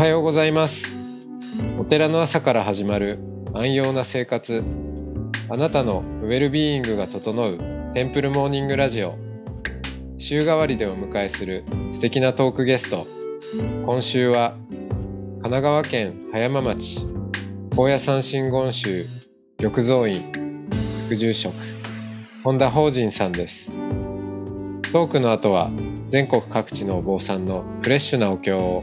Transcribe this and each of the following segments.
はようございます。お寺の朝から始まる安養な生活。あなたのウェルビーイングが整うテンプルモーニングラジオ。週替わりでお迎えする素敵なトークゲスト。今週は神奈川県葉山町。高野山真言宗玉蔵院副住職本田法人さんです。トークの後は全国各地のお坊さんのフレッシュなお経を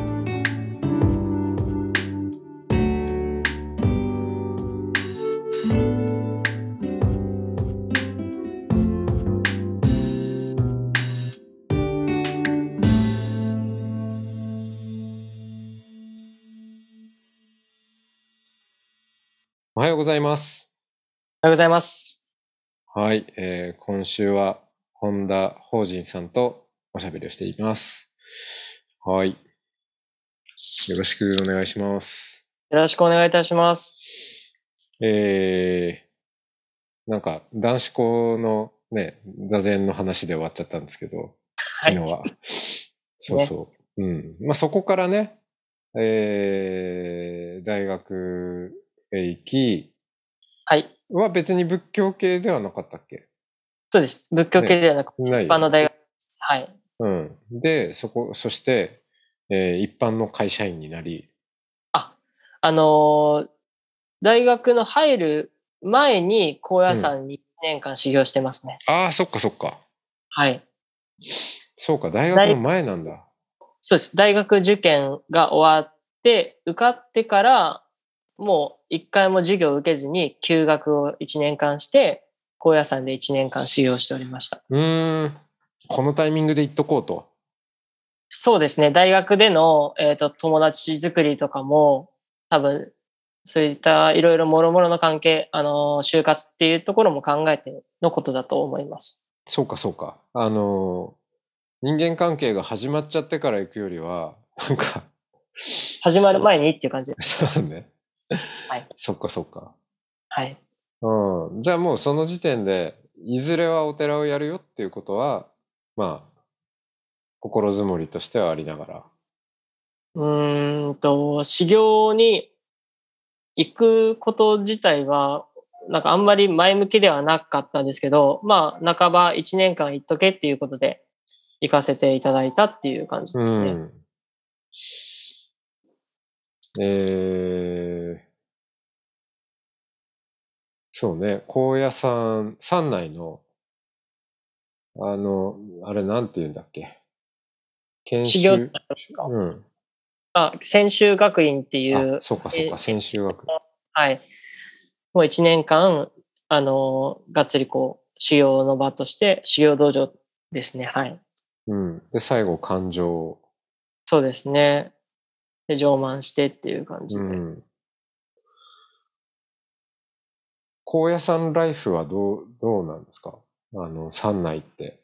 ようございます。はい、えー今週は本田法人さんとおしゃべりをしています。はい。よろしくお願いします。よろしくお願いいたします。えー、なんか男子校のね、座禅の話で終わっちゃったんですけど、はい昨日は。そうそう。うん。まあそこからね、えー、大学へ行き、はい。は別に仏教系ではなかったっけ？そうです。仏教系ではなく、ない一般の大学。はい。うん。で、そこ、そして、えー一般の会社員になり、あのー大学の入る前に高野山に1年間修行してますね。ああ、そっかそっか。はい。そうか、大学の前なんだ。そうです。大学受験が終わって、受かってから、もう一回も授業を受けずに休学を1年間して、高野山で1年間修行しておりました。うーん。このタイミングで言っとこうと。そうですね。大学での、えっ、と、友達作りとかも、多分、そういったいろいろ諸々の関係、あの、就活っていうところも考えてのことだと思います。そうかそうか。あのー人間関係が始まっちゃってから行くよりは、なんか、始まる前にっていう感じで。そうね。はい。そっかそっか。はい。うん。じゃあもうその時点で、いずれはお寺をやるよっていうことは、まあ、心づもりとしてはありながら。うーんと、修行に行くこと自体は、なんかあんまり前向きではなかったんですけど、まあ、半ば1年間行っとけっていうことで、行かせていただいたっていう感じですね。うん。えー、そうね、高野山、山内の、あの、あれなんて言うんだっけ？研修？うん。あ、専修学院っていうあ、、そうかそうか、え専修学。はい。もう1年間、あの、がっつりこう、修行の場として、修行道場ですね。はい。うん。で、最後、感情。そうですね。で、上満してっていう感じで。うん。高野山ライフはどう、どうなんですか？あの、山内って。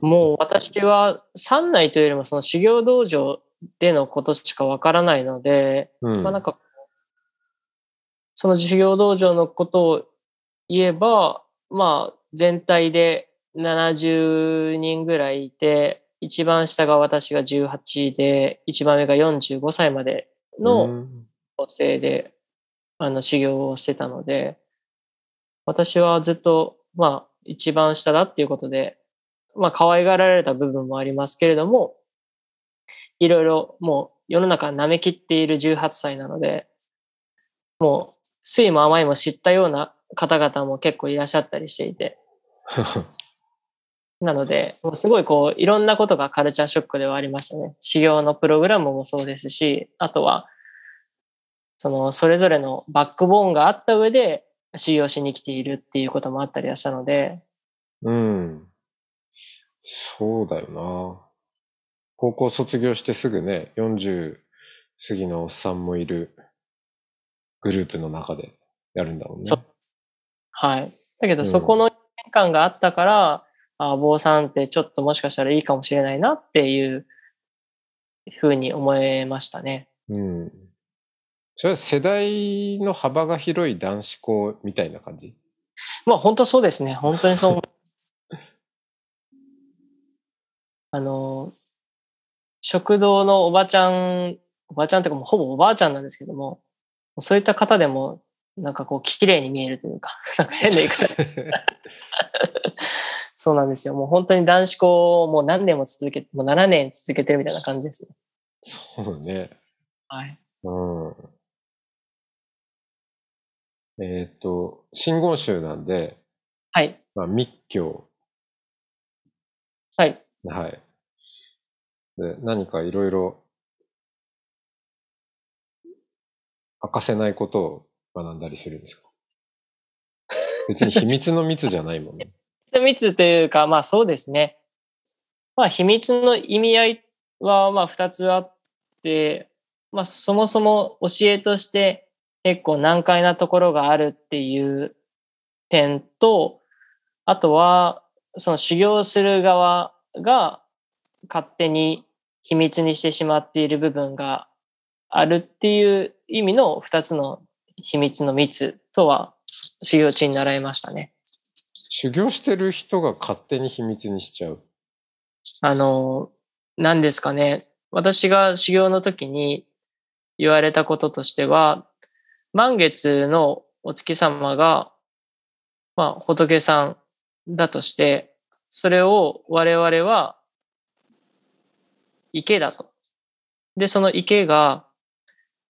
もう私は、山内というよりもその修行道場でのことしかわからないので、うん。まあなんか、その修行道場のことを言えば、まあ全体で70人ぐらいいて、一番下が私が18で、一番上が45歳までうのん構成で、あの修行をしてたので、私はずっと、まあ一番下だっていうことで、まあ可愛がられた部分もありますけれども、いろいろもう世の中舐めきっている18歳なので、もう酸いも甘いも知ったような方々も結構いらっしゃったりしていて、なので、もうすごいこう、いろんなことがカルチャーショックではありましたね。修行のプログラムもそうですし、あとは、その、それぞれのバックボーンがあった上で修行しに来ているっていうこともあったりはしたので、うん。そうだよな。高校卒業してすぐね、40過ぎのおっさんもいるグループの中でやるんだもんね。はい。だけうんど、そこの変感があったから、あ坊さんってちょっともしかしたらいいかもしれないなっていうふうに思えましたね。うん。それは世代の幅が広い男子校みたいな感じ？まあ本当そうですね。本当にそう。あの、食堂のおばちゃん、おばちゃんっていうかもうほぼおばあちゃんなんですけども、そういった方でも、なんかこう、綺麗に見えるというか、なんか変な言い方。そうなんですよ。もう本当に男子校をもう何年も続けて、もう7年続けてるみたいな感じですね。そうね。はい。うん。えっ、と、真言宗なんで、はい。まあ、密教。はい。はい。で、何かいろいろ明かせないことを学んだりするんですか？別に秘密の密じゃないもんね。密というか、まあそうですね。まあ秘密の意味合いはまあ二つあって、まあそもそも教えとして結構難解なところがあるっていう点と、あとはその修行する側が勝手に秘密にしてしまっている部分があるっていう意味の二つの秘密の密とは修行中に習いましたね。修行してる人が勝手に秘密にしちゃう？あの、何ですかね。私が修行の時に言われたこととしては、満月のお月様が、まあ、仏さんだとして、それを我々は池だと。で、その池が、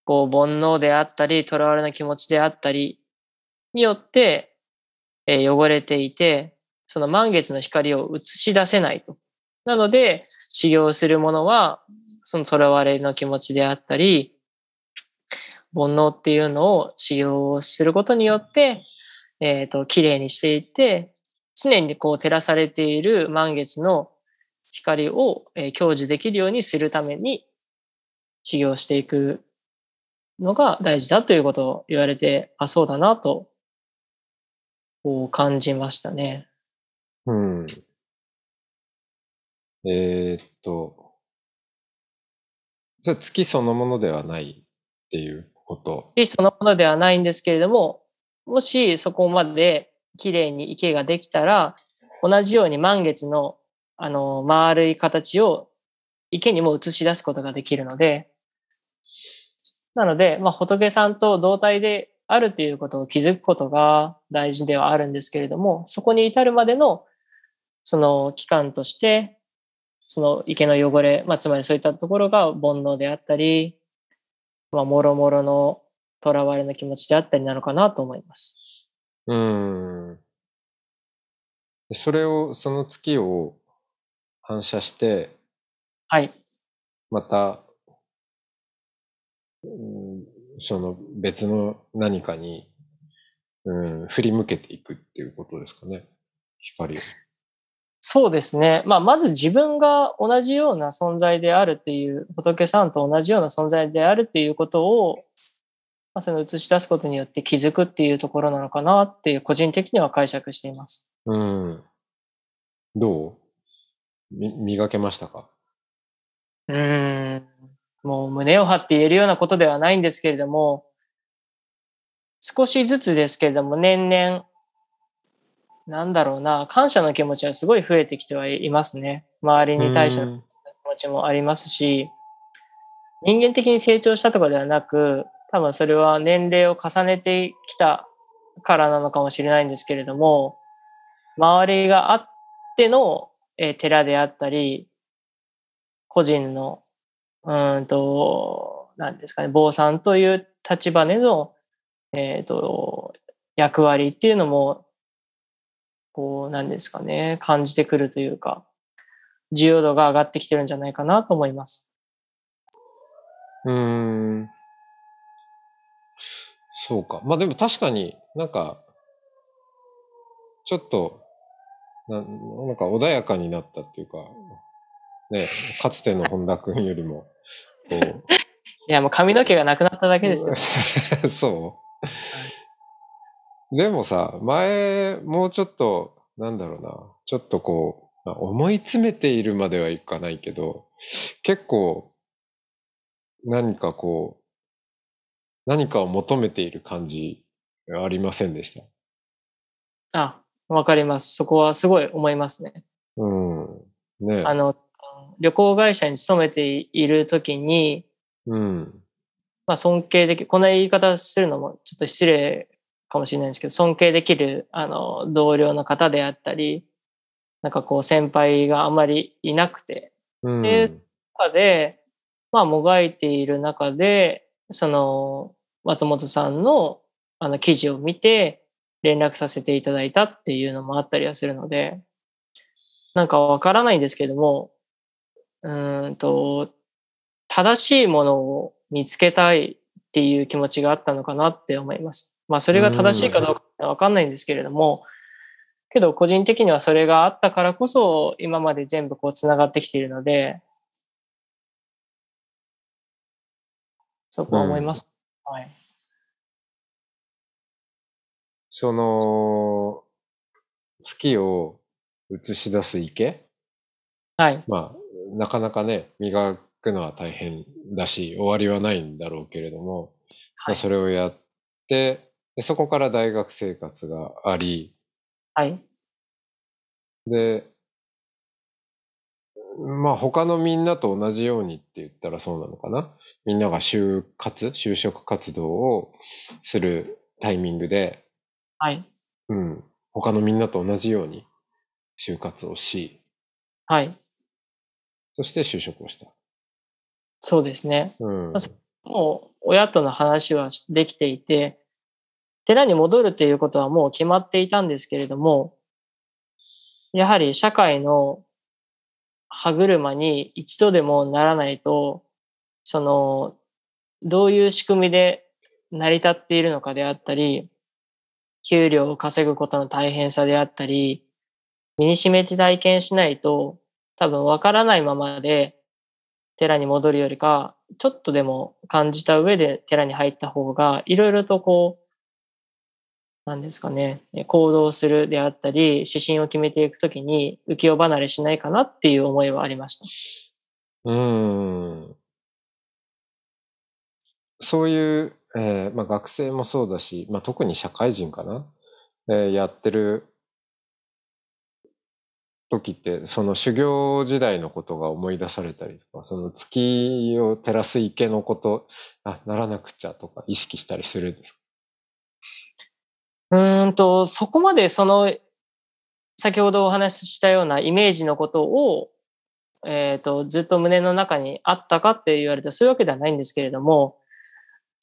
こう、煩悩であったり、囚われの気持ちであったり、によって、えー汚れていて、その満月の光を映し出せないと。なので、修行する者は、その囚われの気持ちであったり、煩悩っていうのを修行することによって、えっ、と、綺麗にしていって、常にこう照らされている満月の光を、えー享受できるようにするために修行していくのが大事だということを言われて、あ、そうだなと、こう感じましたね。うん。えーっと、じゃ月そのものではないっていうこと。しそのものではないんですけれども、もしそこまで綺麗に池ができたら、同じように満月のあの丸い形を池にも映し出すことができるので、なので、まあ、仏さんと同体であるということを気づくことが大事ではあるんですけれども、そこに至るまでのその期間として、その池の汚れ、まあ、つまりそういったところが煩悩であったり、まあ、もろもろの囚われの気持ちであったりなのかなと思います。うん。でそれを、その月を反射して、はい。また、うんその別の何かに、うん、振り向けていくっていうことですかね。光を。そうですね。まあ、まず自分が同じような存在であるっていう、仏さんと同じような存在であるっていうことを、まあ、その映し出すことによって気づくっていうところなのかなっていう、個人的には解釈しています。うん。どう？み、磨けましたか？うーん。もう胸を張って言えるようなことではないんですけれども、少しずつですけれども、年々、なんだろうな、感謝の気持ちはすごい増えてきてはいますね。周りに対してのうん。気持ちもありますし、人間的に成長したとかではなく、多分それは年齢を重ねてきたからなのかもしれないんですけれども、周りがあっての、えー寺であったり、個人の、うーんと、何ですかね、坊さんという立場での、えっ、と、役割っていうのも、こう、なんですかね、感じてくるというか、重要度が上がってきてるんじゃないかなと思います。うーん。そうか。まあでも確かになんか、ちょっと、ななんか穏やかになったっていうか、ね、かつての本田くんよりも、こう、いや、もう髪の毛がなくなっただけですよ。そう。でもさ、前、もうちょっと、なんだろうな、ちょっとこう、まあ思い詰めているまではいかないけど、結構、何かこう、何かを求めている感じありませんでした？あ、わかります。そこはすごい思いますね。うん。ねあの、旅行会社に勤めているときに、うん。まあ尊敬できる、こんな言い方するのもちょっと失礼かもしれないんですけど、尊敬できる、あの、同僚の方であったり、なんかこう先輩があんまりいなくて、うん。で中で、まあもがいている中で、その、松本さんのあの記事を見て連絡させていただいたっていうのもあったりはするので、なんかわからないんですけども、うーんと、正しいものを見つけたいっていう気持ちがあったのかなって思います。まあそれが正しいかどうかわかんないんですけれども、けど個人的にはそれがあったからこそ今まで全部こう繋がってきているので、そこは思います。はい。その、月を映し出す池？はい。まあ、なかなかね、磨くのは大変だし、終わりはないんだろうけれども、まあ、はい。それをやってで、そこから大学生活があり、はい。で、まあ他のみんなと同じようにって言ったらそうなのかな。みんなが就活、就職活動をするタイミングで、はい。うん、他のみんなと同じように就活をし、はい。そして就職をした。そうですね。うん。もう親との話はできていて、寺に戻るということはもう決まっていたんですけれども、やはり社会の歯車に一度でもならないと、その、どういう仕組みで成り立っているのかであったり、給料を稼ぐことの大変さであったり、身に染めて体験しないと多分わからないままで寺に戻るよりか、ちょっとでも感じた上で寺に入った方が、いろいろとこうう、なんですかね、行動するであったり、指針を決めていくときに浮世離れしないかなっていう思いはありました。うん。そういう、えーまあ、学生もそうだし、まあ、特に社会人かな、えーやってる時って、その修行時代のことが思い出されたりとか、その月を照らす池のこと、あ、ならなくちゃとか意識したりするんですか？うーんと、そこまでその、先ほどお話ししたようなイメージのことを、えっ、と、ずっと胸の中にあったかって言われたらそういうわけではないんですけれども、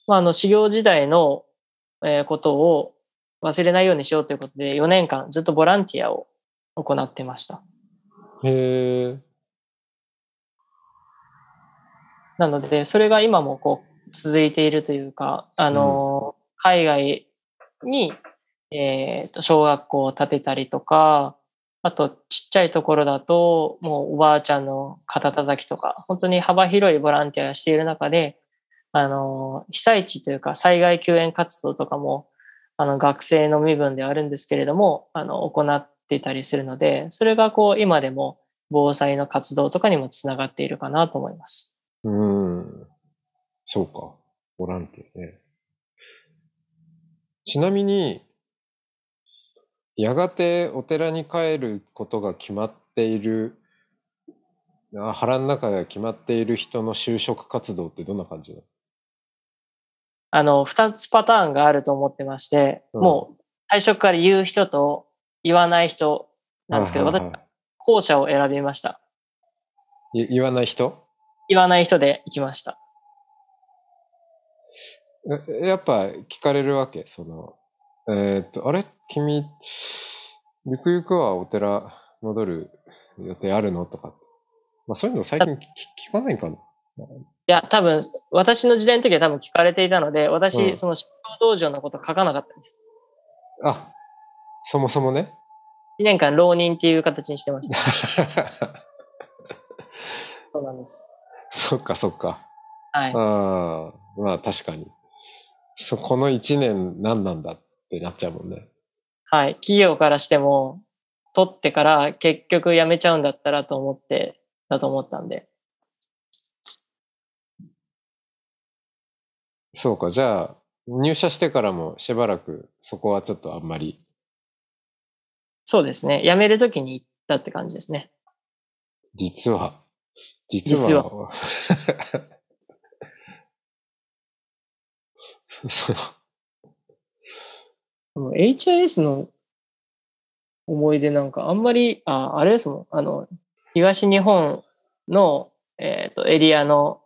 まあ、あの、修行時代の、えーことを忘れないようにしようということで、4年間ずっとボランティアを行ってました。へえ。なので、それが今もこう、続いているというか、あの、海外に、えっ、と、小学校を建てたりとか、あと、ちっちゃいところだと、もうおばあちゃんの肩叩きとか、本当に幅広いボランティアをしている中で、あの、被災地というか、災害救援活動とかも、あの、学生の身分ではあるんですけれども、あの、行ってたりするので、それがこう、今でも防災の活動とかにもつながっているかなと思います。うん。そうか。ボランティアね。ちなみに、やがてお寺に帰ることが決まっている、あ腹の中で決まっている人の就職活動ってどんな感じなの？あの、二つパターンがあると思ってまして、うん。もう最初から言う人と言わない人なんですけど、私はいはいはは後者を選びました。い言わない人？言わない人で行きました。えやっぱ聞かれるわけ？その、えーっと、あれ？君、ゆくゆくはお寺戻る予定あるの？とか。まあそういうの最近聞聞かないんかな。いや、多分、私の時代の時は多分聞かれていたので、私、うんその修行道場のこと書かなかったんです。あ、そもそもね。1年間浪人っていう形にしてました。そうなんです。そっかそっか。はい。ああ、まあ確かに。そ、この一年何なんだってなっちゃうもんね。はい。企業からしても、取ってから結局辞めちゃうんだったらと思って、だと思ったんで。そうか、じゃあ、入社してからもしばらくそこはちょっとあんまりそうですね。辞めるときに行ったって感じですね。実は、実は、実もう HIS の思い出なんかあんまり、あ、あれですもん。あの、東日本の、えっ、と、エリアの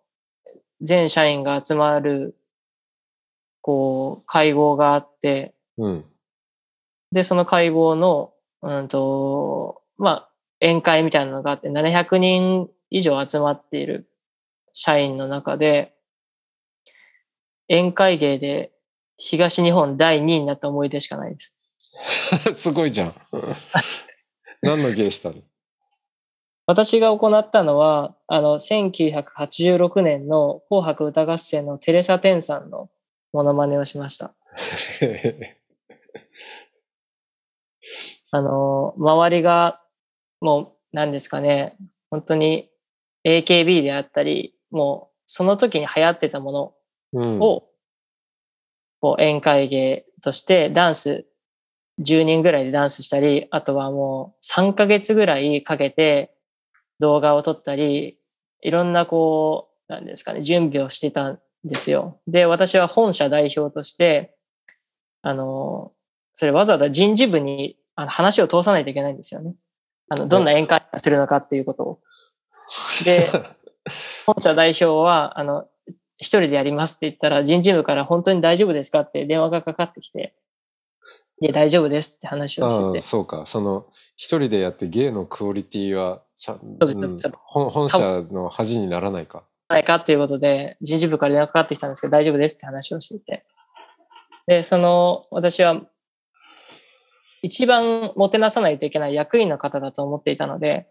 全社員が集まる、こう、会合があって、うん。で、その会合の、うんと、まあ、宴会みたいなのがあって、700人以上集まっている社員の中で、宴会芸で東日本第2位になった思い出しかないです。すごいじゃん。何の芸したの？私が行ったのは、あの、1986年の紅白歌合戦のテレサ・テンさんのモノマネをしました。あの、周りが、もう、何ですかね、本当に AKB であったり、もう、その時に流行ってたものうん。を、こう、宴会芸としてダンス、10人ぐらいでダンスしたり、あとはもう3ヶ月ぐらいかけて動画を撮ったり、いろんなこう、なんですかね、準備をしてたんですよ。で、私は本社代表として、あの、それわざわざ人事部にあの話を通さないといけないんですよね。あの、どんな宴会をするのかっていうことを。で、本社代表は、あの、一人でやりますって言ったら、人事部から本当に大丈夫ですかって電話がかかってきて、で、大丈夫ですって話をしてああて。そうか。その、一人でやって芸のクオリティはちゃん、本本社の恥にならないか。ないかっていうことで、人事部から電話かかってきたんですけど、大丈夫ですって話をしていて。で、その、私は、一番もてなさないといけない役員の方だと思っていたので、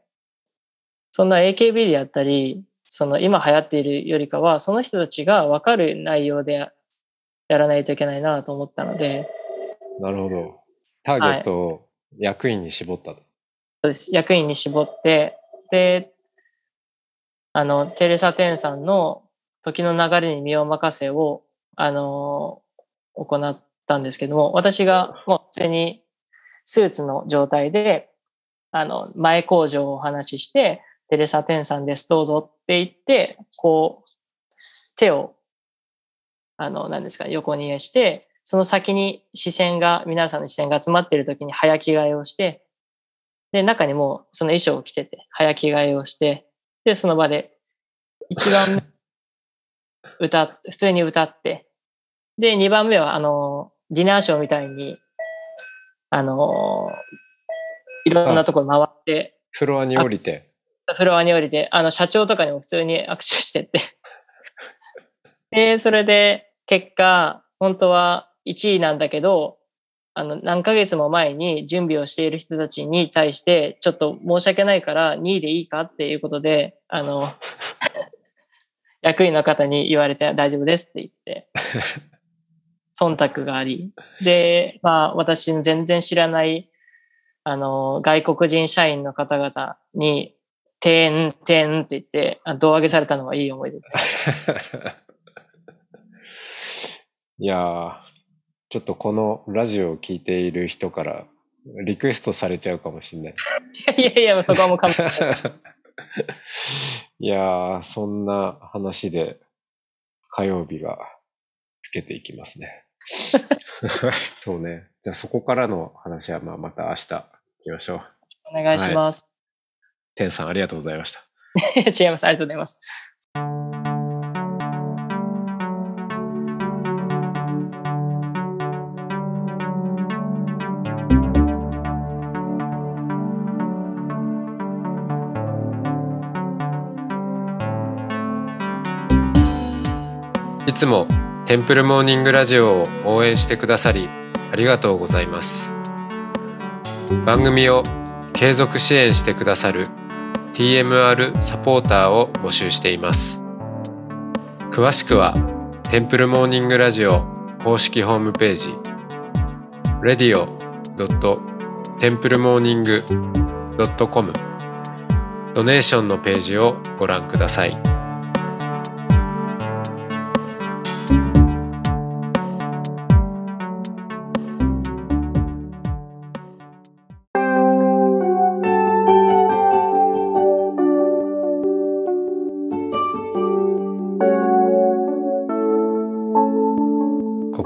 そんな AKB でやったり、その今流行っているよりかは、その人たちが分かる内容でややらないといけないなと思ったので、なるほど。ターゲットを役員に絞ったと。そうです。役員に絞って、で、あの、テレサ・テンさんの時の流れに身を任せを、あの、行ったんですけども、私がもう普通にスーツの状態で、あの、前工場をお話しして、テレサ・テンさんです、どうぞって言って、こう、手を、あの、何ですか、横にして、その先に視線が、皆さんの視線が集まっている時に早着替えをして、で、中にもうその衣装を着てて、早着替えをして、で、その場で、一番目 歌、普通に歌って、で、二番目は、あの、ディナーショーみたいに、あの、いろんなところ回って、フロアに降りて。フロアに降りて、あの、社長とかにも普通に握手してって。で、それで、結果、本当は1位なんだけど、あの、何ヶ月も前に準備をしている人たちに対して、ちょっと申し訳ないから2位でいいかっていうことで、あの、役員の方に言われて大丈夫ですって言って、忖度があり、で、まあ、私の全然知らない、あの、外国人社員の方々に、てん、てんって言って、あ胴上げされたのはいい思い出です。いやー、ちょっとこのラジオを聞いている人からリクエストされちゃうかもしれない。いやいや、そこはもう完璧。いやー、そんな話で火曜日が更けていきますね。そうね。じゃあそこからの話はまあまた明日行きましょう。お願いします。天さんありがとうございました。違います。ありがとうございます。いつもテンプルモーニングラジオを応援してくださりありがとうございます。番組を継続支援してくださる TMR サポーターを募集しています。詳しくはテンプルモーニングラジオ公式ホームページ radio.templemorning.com ドネーションのページをご覧ください。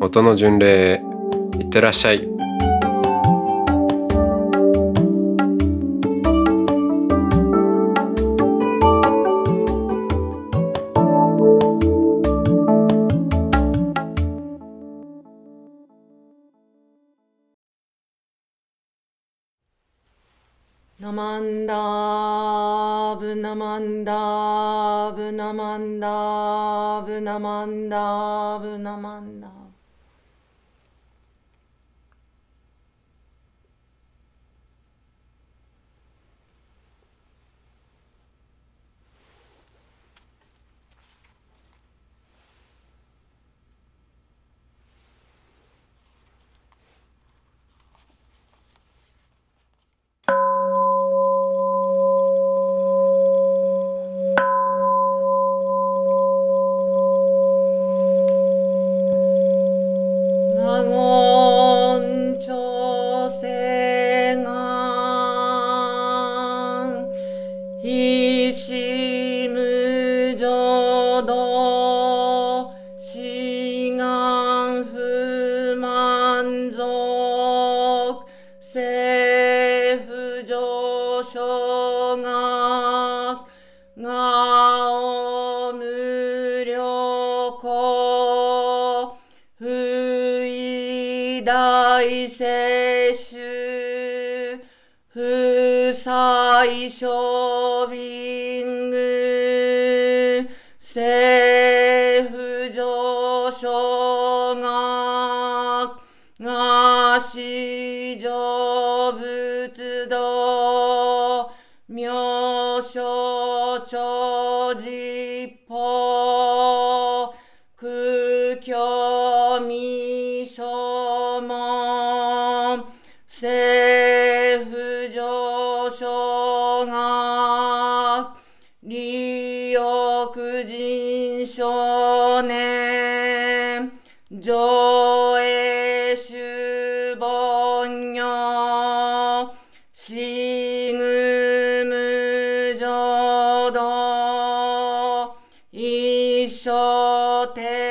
音の巡礼へいってらっしゃい。ナマンダーブナマンダーブナマンダーブナマンダーブナマンダー昇ががお無料公不意大接種不採処ビング政府上昇がが市長実生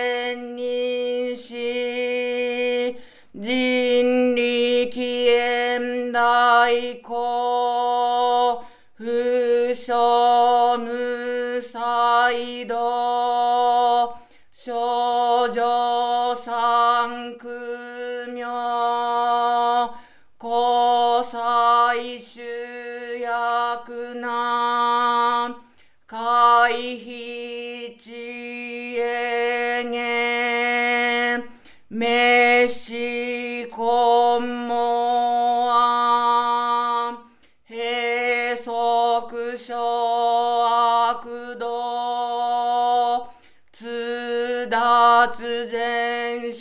悪道通達全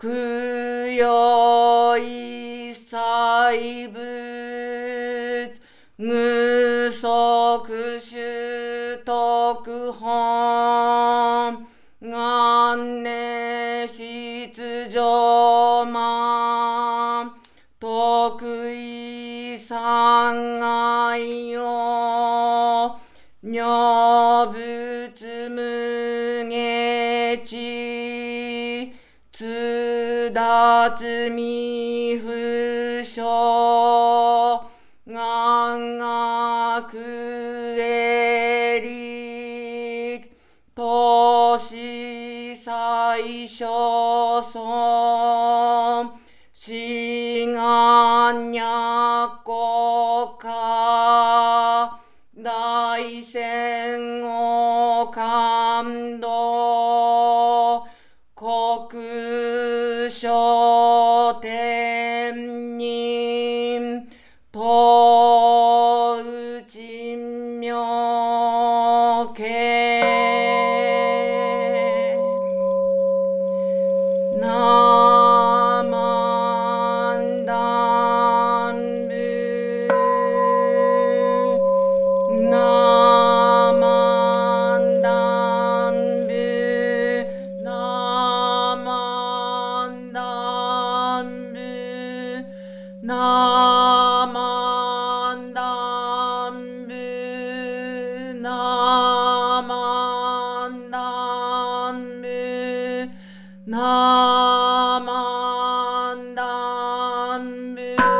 그 初見不詳願学エリ都市最初村志願若国家大戦をダ